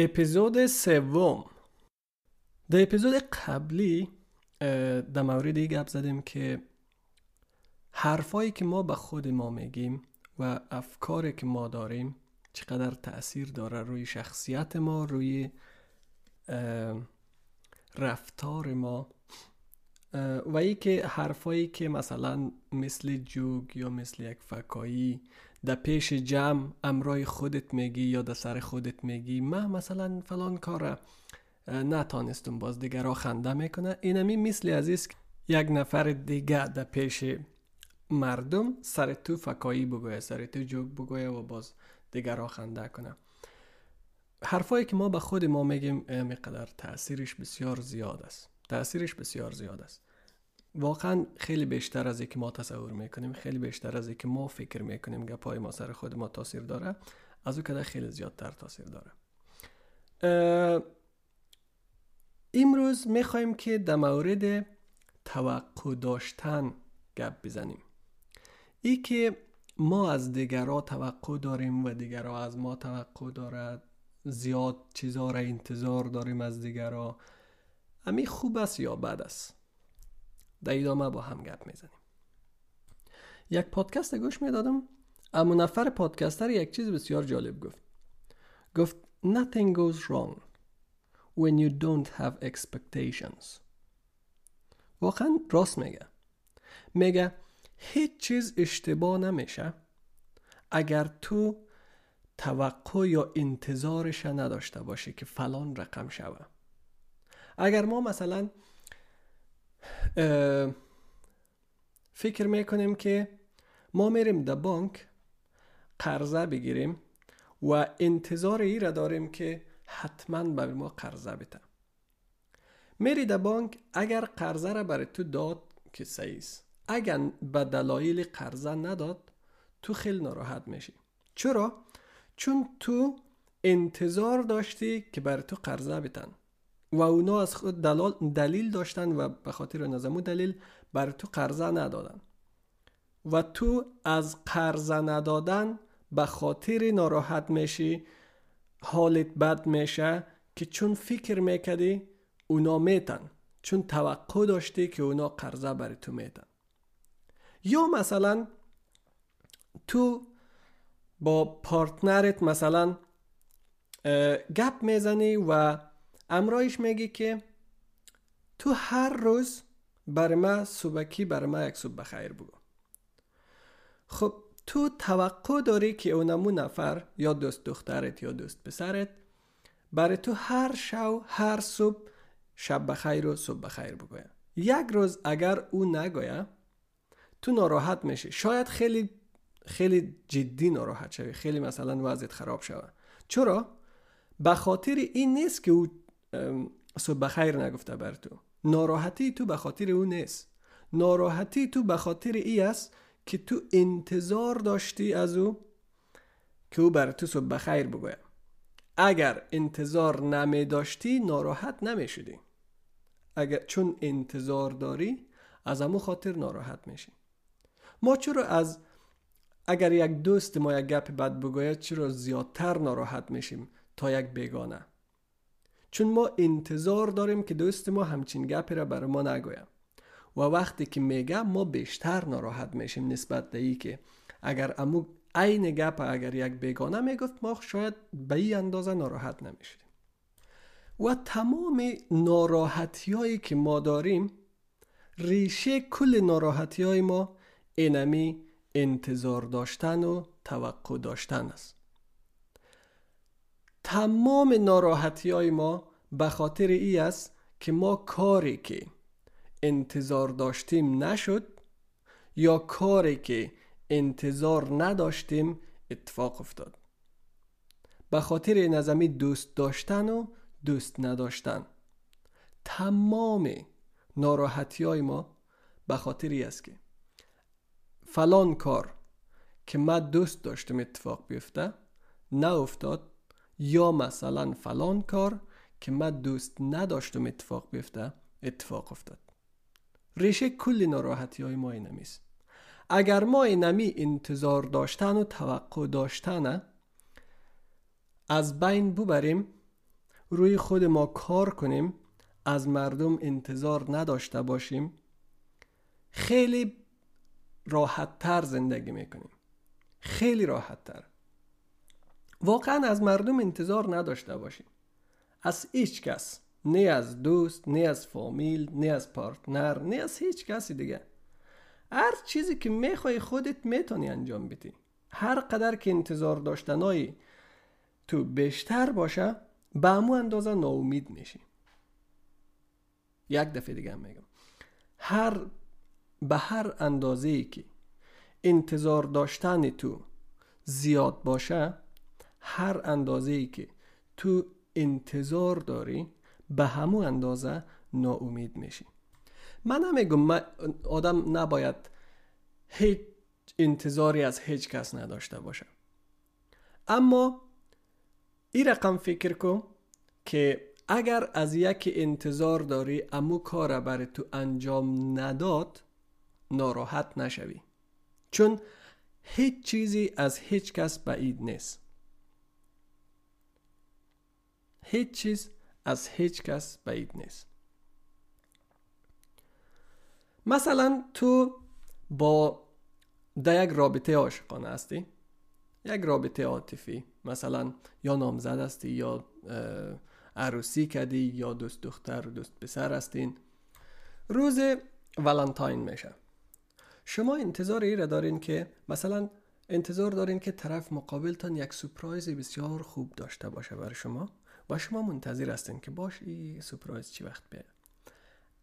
اپیزود سوم. در اپیزود قبلی در موردی گپ زدیم که حرفایی که ما به خود ما میگیم و افکاری که ما داریم چقدر تاثیر داره روی شخصیت ما روی رفتار ما. و ای که حرفایی که مثلا مثل جوگ یا مثل یک فکایی در پیش جمع امرای خودت میگی یا در سر خودت میگی؟ من مثلا فلان کار نتانستم باز دیگر خنده می‌کنه. اینمی مثل از یک نفر دیگه در پیش مردم سر تو فکایی بگویه سر تو جوگ بگویه و باز دیگر خنده کنه. حرفایی که ما به خود ما میگیم مقدر تاثیرش بسیار زیاد است. تاثیرش بسیار زیاد است. واقعا خیلی بیشتر از اینکه ما تصور می‌کنیم خیلی بیشتر از اینکه ما فکر می‌کنیم گپای ما سر خود ما تاثیر داره از او کده خیلی زیادتر تاثیر داره. امروز می‌خوایم که در مورد توقع داشتن گپ بزنیم. ای که ما از دیگرها توقع داریم و دیگرها از ما توقع دارد زیاد چیزها را انتظار داریم از دیگرها امی خوب است یا بد است؟ در ادامه با هم گپ می‌زنیم. یک پادکست گوش می‌دادم اما نفر پادکستر یک چیز بسیار جالب گفت. گفت nothing goes wrong when you don't have expectations. واقعا راست میگه. میگه هیچ چیز اشتباه نمیشه اگر تو توقع یا انتظارش نداشته باشی که فلان رقم شوه. اگر ما مثلا فکر می‌کنیم که ما میریم در بانک قرضه بگیریم و انتظار ای را داریم که حتما به ما قرضه بده. میری در بانک اگر قرضه را برای تو داد که صحیح اگر به دلایل قرضه نداد تو خیلی ناراحت میشی. چرا؟ چون تو انتظار داشتی که برای تو قرضه بتن و اونا از خود دلیل داشتن و به خاطر نظمو دلیل بر تو قرضه ندادن. و تو از قرضه ندادن به خاطر ناراحت میشی حالت بد میشه که چون فکر می‌کردی اونا میتن چون توقع داشتی که اونا قرضه بر تو میتن. یا مثلا تو با پارتنرت مثلا گپ می‌زنی و امرایش میگه که تو هر روز بر ما صبحکی بر ما یک صبح بخیر بگو. خب تو توقع داری که اونمو نفر یا دوست دخترت یا دوست پسرت برای تو هر شو هر صبح شب بخیر و صبح بخیر بگویه. یک روز اگر او نگویه تو ناراحت میشی. شاید خیلی خیلی جدی ناراحت شوی. خیلی مثلا وضعیت خراب شوه. چرا؟ به خاطر این نیست که او صبح بخیر نگفته بر تو. ناراحتی تو به خاطر او نیست. ناراحتی تو به خاطر ای است که تو انتظار داشتی از او که او بر تو صبح بخیر بگوید اگر انتظار نمی داشتی ناراحت نمی شدی. اگر چون انتظار داری از امو خاطر ناراحت میشی. ما چرا از اگر یک دوست ما یک گپ بد بگوید چرا زیادتر ناراحت میشیم تا یک بیگانه؟ چون ما انتظار داریم که دوست ما همچین گپی را بر ما نگویم. و وقتی که میگه ما بیشتر ناراحت میشیم نسبت به ای که اگر امو عین گپ اگر یک بیگانه می‌گفت ما شاید به این اندازه ناراحت نمیشیم. و تمام ناراحتی هایی که ما داریم ریشه کل ناراحتی های ما اینمی انتظار داشتن و توقع داشتن است. تمام ناراحتی های ما به خاطر ای است که ما کاری که انتظار داشتیم نشد یا کاری که انتظار نداشتیم اتفاق افتاد. به خاطر نظمی دوست داشتن و دوست نداشتن تمام ناراحتی های ما به خاطر ای است که فلان کار که من دوست داشتم اتفاق بیفته نه افتاد یا مثلا فلان کار که من دوست نداشتم اتفاق بیفته اتفاق افتاد. ریشه کل ناراحتی های ما اینمیست اگر ما اینمی انتظار داشتن و توقع داشتن از بین ببریم روی خود ما کار کنیم از مردم انتظار نداشته باشیم خیلی راحت تر زندگی می‌کنیم. خیلی راحت تر واقعا از مردم انتظار نداشته باشیم. از هیچ کس نه از دوست نه از فامیل نه از پارتنر نه از هیچ کسی دیگه. هر چیزی که می‌خوای خودت می‌تونی انجام بدی. هر قدر که انتظار داشتنایی تو بیشتر باشه به امو اندازه ناامید میشی. یک دفعه دیگه میگم. هر به هر اندازه ای که انتظار داشتن تو زیاد باشه هر اندازه ای که تو انتظار داری به همون اندازه ناامید میشی. من نمیگم آدم نباید هیچ انتظاری از هیچ کس نداشته باشه اما این رقم فکر کن که اگر از یک انتظار داری امو کار برای تو انجام نداد ناراحت نشوی. چون هیچ چیزی از هیچ کس بعید نیست. هیچ چیز از هیچ کس بعید نیست. مثلا تو با در یک رابطه عاشقانه هستی یک رابطه عاطفی مثلا یا نامزد هستی یا عروسی کردی یا دوست دختر و دوست پسر هستین. روز ولنتاین میشه. شما انتظار ای را دارین که مثلا انتظار دارین که طرف مقابلتان یک سپرایز بسیار خوب داشته باشه برای شما. و شما منتظر هستین که باش این سپرایز چی وقت بیه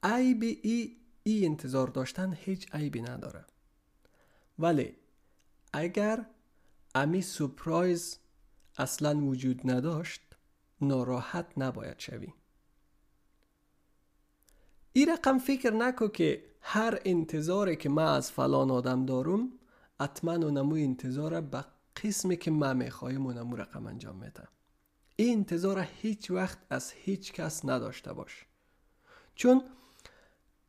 عیب ای, ای انتظار داشتن هیچ عیبی نداره. ولی اگر امی سپرایز اصلا وجود نداشت ناراحت نباید شوی. این رقم فکر نکو که هر انتظاری که من از فلان آدم دارم حتما اونمو انتظار به قسمی که من می‌خوایم اونمو رقم انجام میده این انتظار هیچ وقت از هیچ کس نداشته باش. چون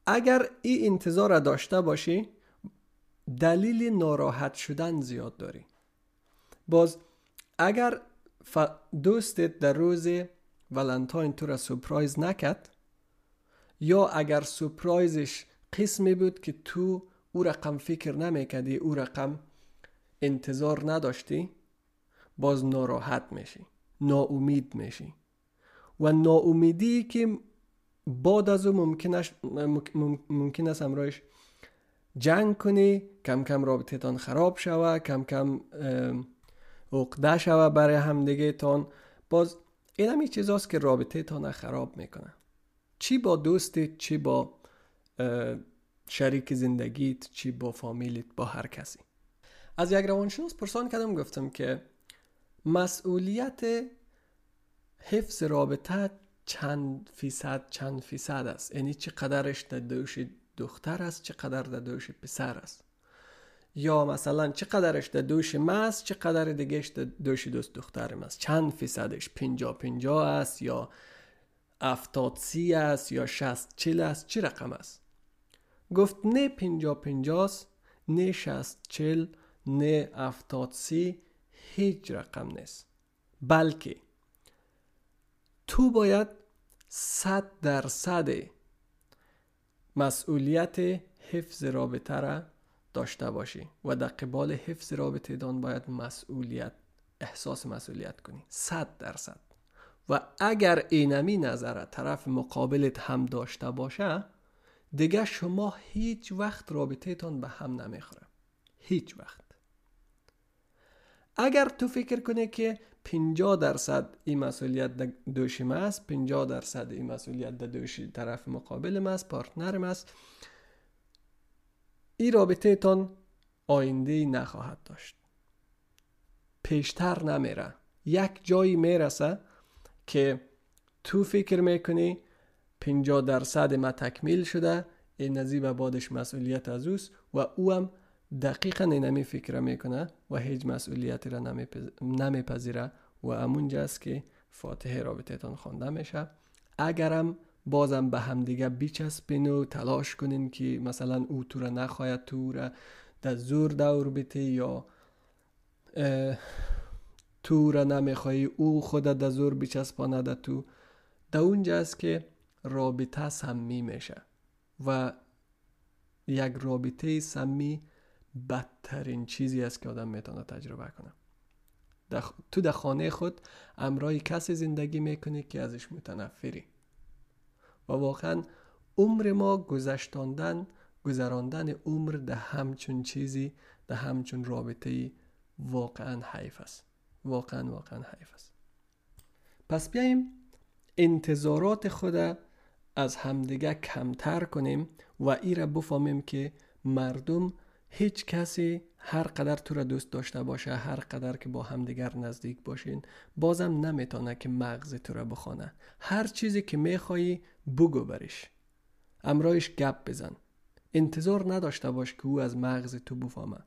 اگر این انتظار داشته باشی دلیل ناراحت شدن زیاد داری. باز اگر دوستت در روز ولنتاین تو را سپرایز نکد یا اگر سپرایزش قسمی بود که تو او رقم فکر نمی‌کردی او رقم انتظار نداشتی باز ناراحت میشی. ناامید میشی. و ناامیدی که بعد از او ممکن است امرایش جنگ کنی کم کم رابطه تان خراب شوه کم کم عقده شوه برای همدیگه تان باز این همی چیزاست که رابطه تان خراب می‌کنه. چی با دوستت چی با شریک زندگیت چی با فامیلیت با هر کسی. از یک روانشناس پرسان کردم گفتم که مسئولیت حفظ رابطه چند فیصد چند فیصد است. یعنی چقدرش در دوش دختر است چقدر در دوش پسر است. یا مثلا چقدرش در دوش ما است چقدر دیگهش در دوش دوست دختر است. چند فیصدش پنجا پنجا است یا افتاد سی است یا شست چل است چی رقم است؟ گفت نه پنجا پنجاست نه شست چل نه افتاد سی هیچ رقم نیست. بلکه تو باید صد درصد مسئولیت حفظ رابطه را داشته باشی و در قبال حفظ رابطه دان باید مسئولیت احساس مسئولیت کنی. صد درصد. و اگر اینمی نظر طرف مقابلت هم داشته باشه دیگه شما هیچ وقت رابطه تان به هم نمی‌خوره. هیچ وقت. اگر تو فکر کنه که 50 درصد این مسئولیت در دوش ما است 50 درصد این مسئولیت در دوش طرف مقابل است پارتنر است این رابطه تان آینده نخواهد داشت. پیشتر نمیره. یک جایی می‌رسه که تو فکر می‌کنی 50 درصد ما تکمیل شده این نزی بادش مسئولیت از اوست و او هم دقیقا اینمی فکر می‌کنه و هیچ مسئولیتی را نمیپذیره و امونجاست که فاتحه رابطه تان خوانده میشه. اگرم بازم به همدیگه بیچسبین و تلاش کنین که مثلا او تو را نخواهد تو را در زور دور بته یا تو را نمیخوایی او خودت در زور بیچسبانه در تو. در اونجا است که رابطه سمی میشه و یک رابطه سمی بدترین چیزی است که آدم می‌تونه تجربه کنه. تو در خانه خود امرای کسی زندگی می‌کنی که ازش متنفری. و واقعا عمر ما گذشتاندن گذراندن عمر در همچون چیزی در همچون رابطه واقعا حیف است. واقعا واقعا حیف است. پس بیاییم انتظارات خود از همدیگه کمتر کنیم و ای را بفهمیم که مردم هیچ کسی هر قدر تو را دوست داشته باشه هر قدر که با همدیگر نزدیک باشین بازم نمی‌تونه که مغز تو را بخونه. هر چیزی که میخوایی بگو برش. امرایش گپ بزن. انتظار نداشته باش که او از مغز تو بفهمه.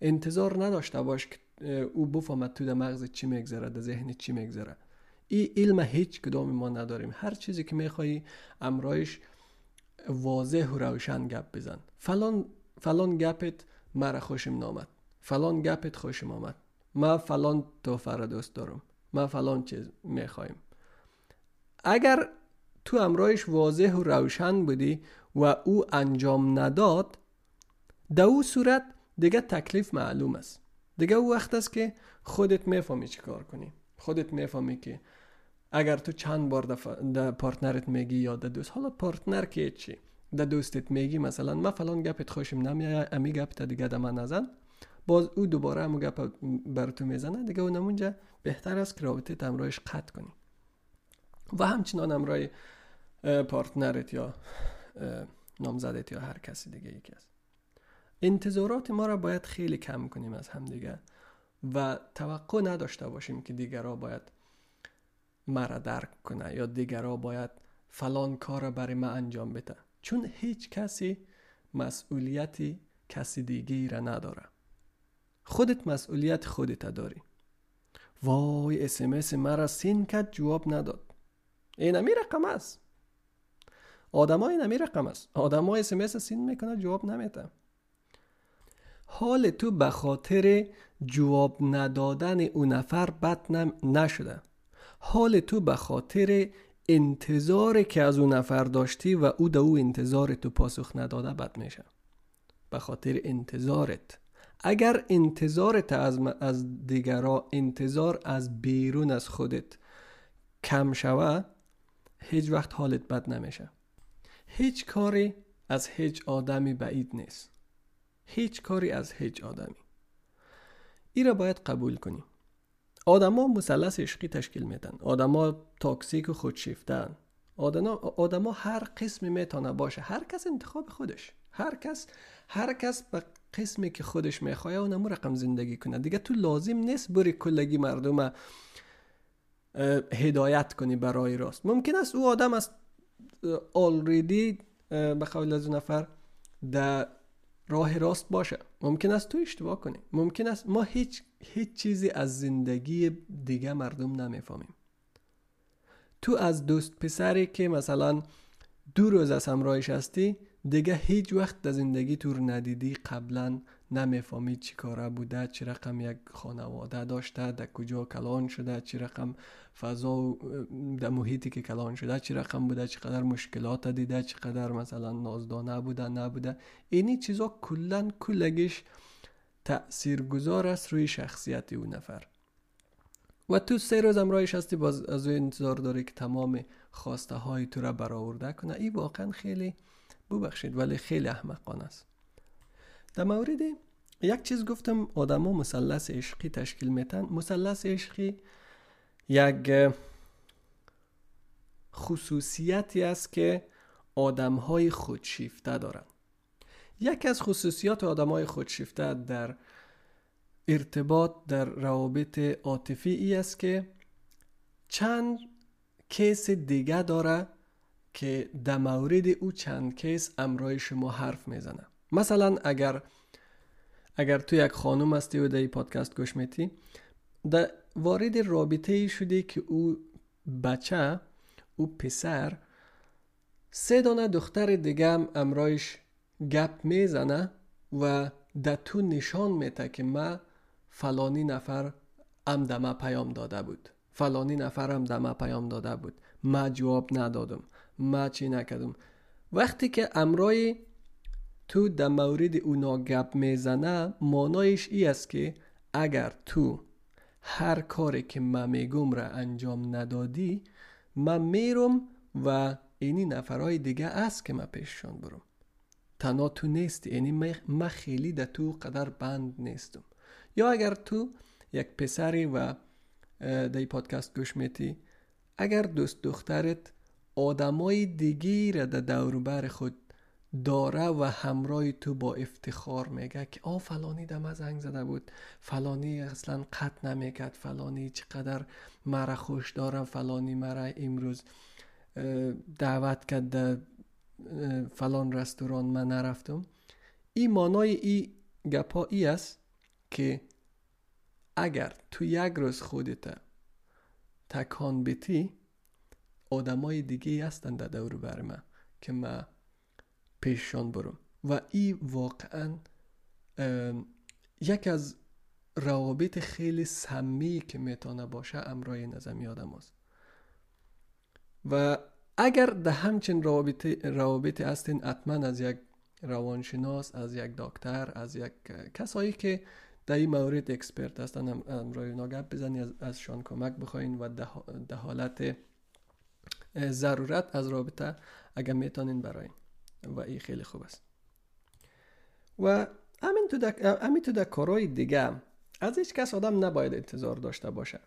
انتظار نداشته باش که او بفهمه تو در مغز چی میگذره در ذهن چی میگذره. این علم هیچ کدام ما نداریم. هر چیزی که میخوایی امرایش واضح و روشن گپ بزن. فلان فلان گپت مرا خوشم نامد فلان گپت خوشم آمد. ما فلان توفه را دوست دارم. ما فلان چیز می‌خوایم اگر تو امرایش واضح و روشن بودی و او انجام نداد در او صورت دیگه تکلیف معلوم است. دیگه او وقت است که خودت می‌فهمی چی کار کنی. خودت می‌فهمی که اگر تو چند بار در پارتنرت میگی یا در دوست حالا پارتنر که چی؟ در دوستت میگی مثلا ما فلان گپت خوشم نمیاد امی گپ تا دیگه در من نزن باز او دوباره همون گپ بر تو می‌زنه دیگه اون اونجا بهتر است که رابطه تمرایش قطع کنی و همچنان امرای پارتنرت یا نامزدت یا هر کسی دیگه یکی است انتظارات ما را باید خیلی کم کنیم از همدیگه و توقع نداشته باشیم که دیگرها باید مرا درک کنه یا دیگرها باید فلان کار را برای ما انجام بده چون هیچ کسی مسئولیتی کسی دیگه را نداره. خودت مسئولیت خودت داری. وای اسمس مرا سین کرد جواب نداد. این امی رقم است. آدم های نمی رقم است. آدم های اسمس سین می‌کنه جواب نمیده. حال تو به خاطر جواب ندادن اون نفر بد نشده. حال تو به خاطر انتظار که از اون نفر داشتی و او در او انتظار تو پاسخ نداده بد میشه. به خاطر انتظارت. اگر انتظارت از, از دیگرا انتظار از بیرون از خودت کم شوه هیچ وقت حالت بد نمیشه. هیچ کاری از هیچ آدمی بعید نیست. هیچ کاری از هیچ آدمی. ای را باید قبول کنی آدما مثلث عشقی تشکیل میدن. آدما تاکسیک و خودشیفتن آدما هر قسمی می‌تونه باشه هر کس انتخاب خودش. هر کس هر کس به قسمی که خودش می‌خواه اونمو رقم زندگی کنه. دیگه تو لازم نیست بری کلگی مردم هدایت کنی برای راست. ممکن است او آدم است آلریدی به قول از نفر در راه راست باشه. ممکن است تو اشتباه کنی. ممکن است ما هیچ هیچ چیزی از زندگی دیگه مردم نمی‌فهمیم. تو از دوست پسری که مثلا دو روز از همراهش هستی دیگه هیچ وقت در زندگی تو ندیدی قبلا نمی‌فهمی چی کاره بوده چی رقم یک خانواده داشته در کجا کلان شده چی رقم فضا در محیطی که کلان شده چی رقم بوده چقدر مشکلات دیده چقدر مثلا نازدانه بوده نبوده. اینی چیزا کلا کلگیش تأثیر گذار است روی شخصیت اون نفر. و تو سه روز امرایش هستی باز از او انتظار داری که تمام خواسته های تو را برآورده کنه. این واقعا خیلی ببخشید ولی خیلی احمقانه است. در مورد یک چیز گفتم آدما مثلث عشقی تشکیل میتن مثلث عشقی یک خصوصیتی است که آدم های خودشیفته دارند یکی از خصوصیات آدم های خودشیفته در ارتباط در روابط عاطفی ای است که چند کیس دیگه داره که در مورد او چند کیس امرای شما حرف می‌زنه. مثلا اگر اگر تو یک خانم هستی و در این پادکست گوش میتی در وارد رابطه ای شدی که او بچه او پسر سه دانه دختر دیگه هم امرایش گپ می‌زنه و در تو نشان میته که ما فلانی نفر ام دمه پیام داده بود. فلانی نفر هم دمه پیام داده بود. ما جواب ندادم. ما چی نکردم. وقتی که امرای تو در مورد اونا گپ می‌زنه مانایش ای است که اگر تو هر کاری که من میگم را انجام ندادی من میرم و اینی نفرهای دیگه است که من پیششان برم. تنها تو نیستی یعنی من خیلی در تو قدر بند نیستم. یا اگر تو یک پسری و در پادکست گوش میتی اگر دوست دخترت آدمای دیگی را در دوربر خود داره و همراه تو با افتخار میگه که آ فلانی دم زنگ زده بود. فلانی اصلا قط نمی‌کرد. فلانی چقدر مرا خوش دارم. فلانی مرا امروز دعوت کرد فلان رستوران من نرفتم. این مانای ای گپا ای است که اگر تو یک روز خودت تکان بیتی آدمای دیگه هستند در دور بر من که من پیششان برم و این واقعا یک از روابط خیلی سمی که می‌تونه باشه امرای نظمی آدم هست. و اگر ده همچین روابط, روابط هستین حتما از یک روانشناس از یک دکتر از یک کسایی که در این مورد اکسپرت هستن امرای ناگب بزنی از ازشان کمک بخواین و ده حالت ضرورت از رابطه اگر می‌تونین براین و این خیلی خوب است. و همین تو در, همین کارهای دیگه از هیچ کس آدم نباید انتظار داشته باشه.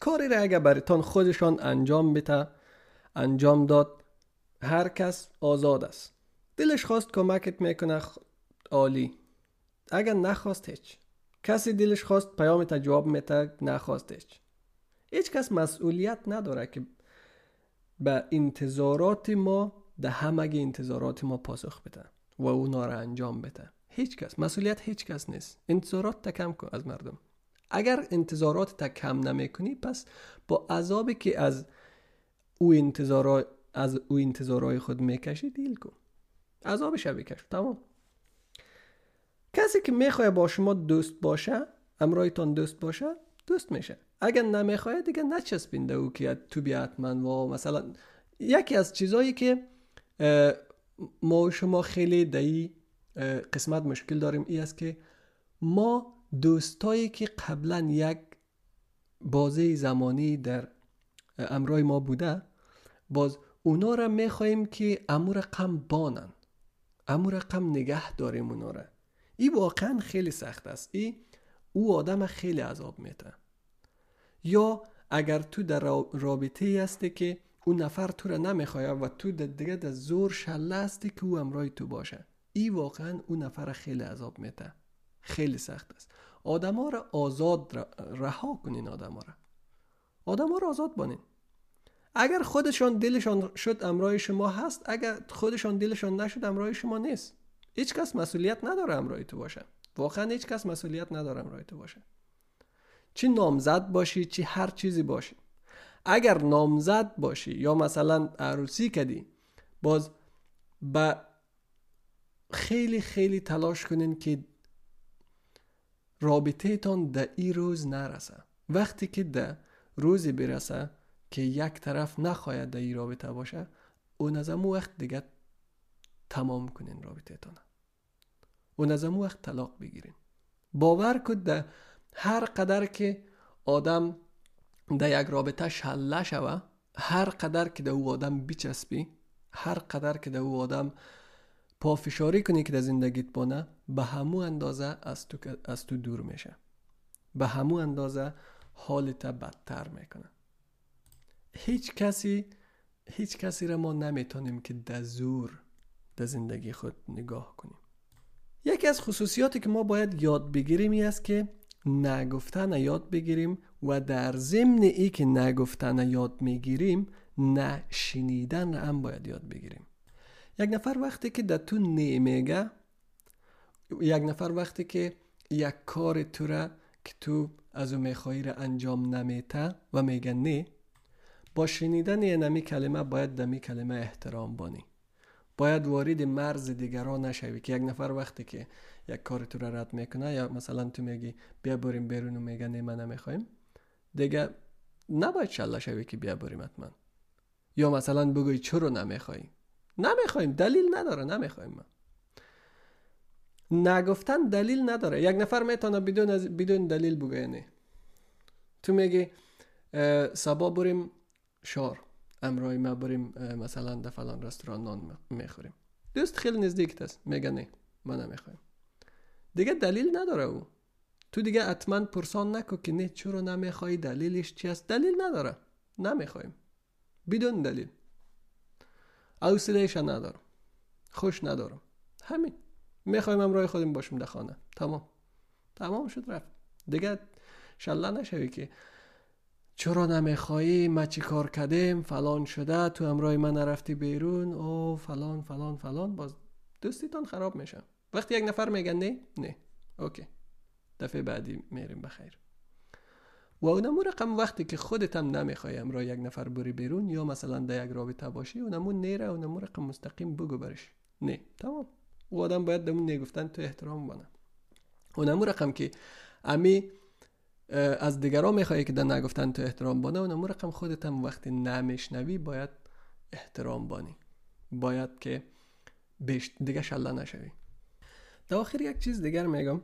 کاری را اگر برایتان خودشان انجام بده انجام داد هر کس آزاد است. دلش خواست کمکت می‌کنه عالی. اگر نخواست هیچ. کسی دلش خواست پیامت جواب میده نخواست هیچ. هیچ کس مسئولیت نداره که به انتظارات ما ده همه انتظارات ما پاسخ بده و اونا را انجام بده هیچ کس مسئولیت هیچ کس نیست. انتظارات کم کن از مردم. اگر انتظارات تا کم نمی‌کنی پس با عذابی که از او انتظار از او انتظارهای خود می‌کشی دیل کن. عذابش بکش تمام. کسی که می‌خواد با شما دوست باشه امرایتان دوست باشه دوست میشه. اگر نمی‌خواد دیگه نچسبینده او که تو بیات من و مثلا یکی از چیزایی که ما شما خیلی در قسمت مشکل داریم ای است که ما دوستایی که قبلا یک بازه زمانی در امرای ما بوده باز اونا را می‌خواهیم که امور قم بانن. امور قم نگه داریم اونا را. این واقعا خیلی سخت است. ای او آدم خیلی عذاب میته یا اگر تو در رابطه هستی که اون نفر تو را نمی‌خواه و تو دیگه در زور شله هستی که او امرای تو باشه. ای واقعا اون نفر خیلی عذاب میته خیلی سخت است. آدم ها را آزاد رها کنین آدم ها را آدم ها را آزاد بانین. اگر خودشان دلشان شد امرای شما هست اگر خودشان دلشان نشد امرای شما نیست. هیچ کس مسئولیت نداره امرای تو باشه. واقعا هیچ کس مسئولیت نداره امرای تو باشه. چی نامزد باشی چی هر چیزی باشی. اگر نامزد باشی یا مثلا عروسی کدی باز با خیلی خیلی تلاش کنین که رابطه تان در این روز نرسه. وقتی که در روزی برسه که یک طرف نخواهد در این رابطه باشه اون از وقت دیگه تمام کنین رابطه تان اون از وقت طلاق بگیرین. باور کن در هر قدر که آدم در یک رابطه شله شوه هر قدر که در او آدم بچسبی هر قدر که در او آدم پافشاری کنی که در زندگیت بانه به همو اندازه از تو, از تو دور میشه. به همو اندازه حالت بدتر می‌کنه. هیچ کسی هیچ کسی را ما نمی‌تونیم که در زور در زندگی خود نگاه کنیم. یکی از خصوصیاتی که ما باید یاد بگیریم است که نگفتن یاد بگیریم و در ضمن ای که نگفتن یاد می‌گیریم نشنیدن هم باید یاد بگیریم. یک نفر وقتی که در تو نمیگه یک نفر وقتی که یک کار تو را که تو از او می‌خواهی را انجام نمیته و میگه نه با شنیدن یه نمی کلمه باید دمی کلمه احترام بانی. باید وارد مرز دیگران نشوی که یک نفر وقتی که یک کار تو را رد می‌کنه یا مثلا تو میگی بیا بریم بیرون و میگه نه من نمی‌خوایم دیگه نباید شله شوی که بیا بریم حتما. یا مثلا بگوی چرا نمیخوایی نمی‌خوایم دلیل نداره نمی‌خوایم ما. نگفتن دلیل نداره. یک نفر می‌تونه بدون, بدون دلیل بگه نه. تو میگی سبا بریم شار امرای ما بریم مثلا در فلان رستوران نان می‌خوریم. دوست خیلی نزدیک است. میگه نه ما نمی‌خوایم دیگه دلیل نداره او. تو دیگه حتما پرسان نکو که نه چرا نمی‌خوای؟ دلیلش چی است؟ دلیل نداره. نمی‌خوایم. بدون دلیل. حوصلهش ندارم. خوش ندارم. همین. می‌خوایم امرای خودم باشیم در خانه. تمام. تمام شد رفت. دیگه شله نشوی که چرا نمیخوایی؟ ما چی کار کردیم؟ فلان شده. تو امرای من نرفتی بیرون. او فلان فلان فلان. باز دوستیتان خراب میشه. وقتی یک نفر میگن نه. نه اوکی. دفعه بعدی میریم بخیر. و اونمو رقم وقتی که خودت هم نمی‌خوای امرا یک نفر بری بیرون یا مثلا در یک رابطه باشی اونمو نیره اونمو رقم مستقیم بگو برش. نه. تمام. و آدم باید دمون نگفتن تو احترام بانه اونمو رقم که امی از دیگران میخوایی که در نگفتن تو احترام بانه اونمو رقم خودت هم وقتی نمیشنوی باید احترام بانی. باید که بیش دیگه شله نشوی. در آخر یک چیز دیگر میگم.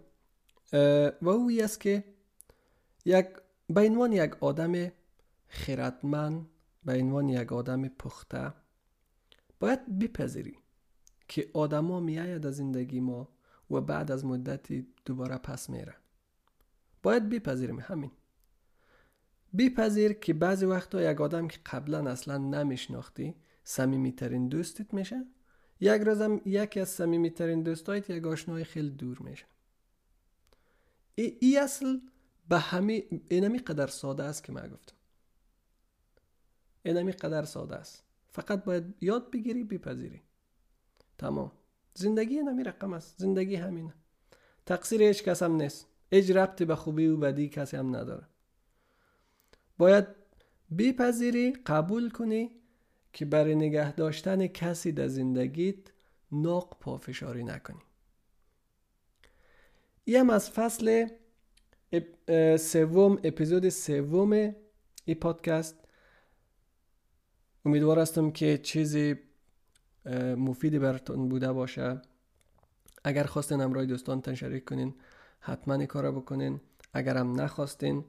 و اوی است که یک به عنوان یک آدم خیرتمند به عنوان یک آدم پخته باید بپذیری که آدما میآید از زندگی ما و بعد از مدتی دوباره پس میره. باید بپذیریم همین. بپذیر که بعضی وقتا یک آدم که قبلا اصلا نمیشناختی ترین دوستت میشه. یک روزم یکی از ترین دوستایت یک آشنای خیلی دور میشه. ای, ای اصل به همه اینمی قدر ساده است که من گفتم. اینمی قدر ساده است. فقط باید یاد بگیری بپذیری. تمام. زندگی اینمی رقم است. زندگی همینه. تقصیر هیچ کس هم نیست. هیچ ربطی به خوبی و بدی کسی هم نداره. باید بپذیری قبول کنی که برای نگه داشتن کسی در زندگیت ناق پافشاری نکنی. این از فصل سوم اپیزود سوم ای پادکست. امیدوار هستم که چیزی مفیدی براتون بوده باشه. اگر خواستین همراه دوستان شریک کنین حتما این کار بکنین. اگر هم نخواستین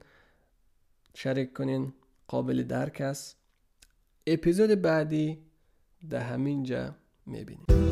شریک کنین قابل درک است. اپیزود بعدی در همین جا می‌بینیم.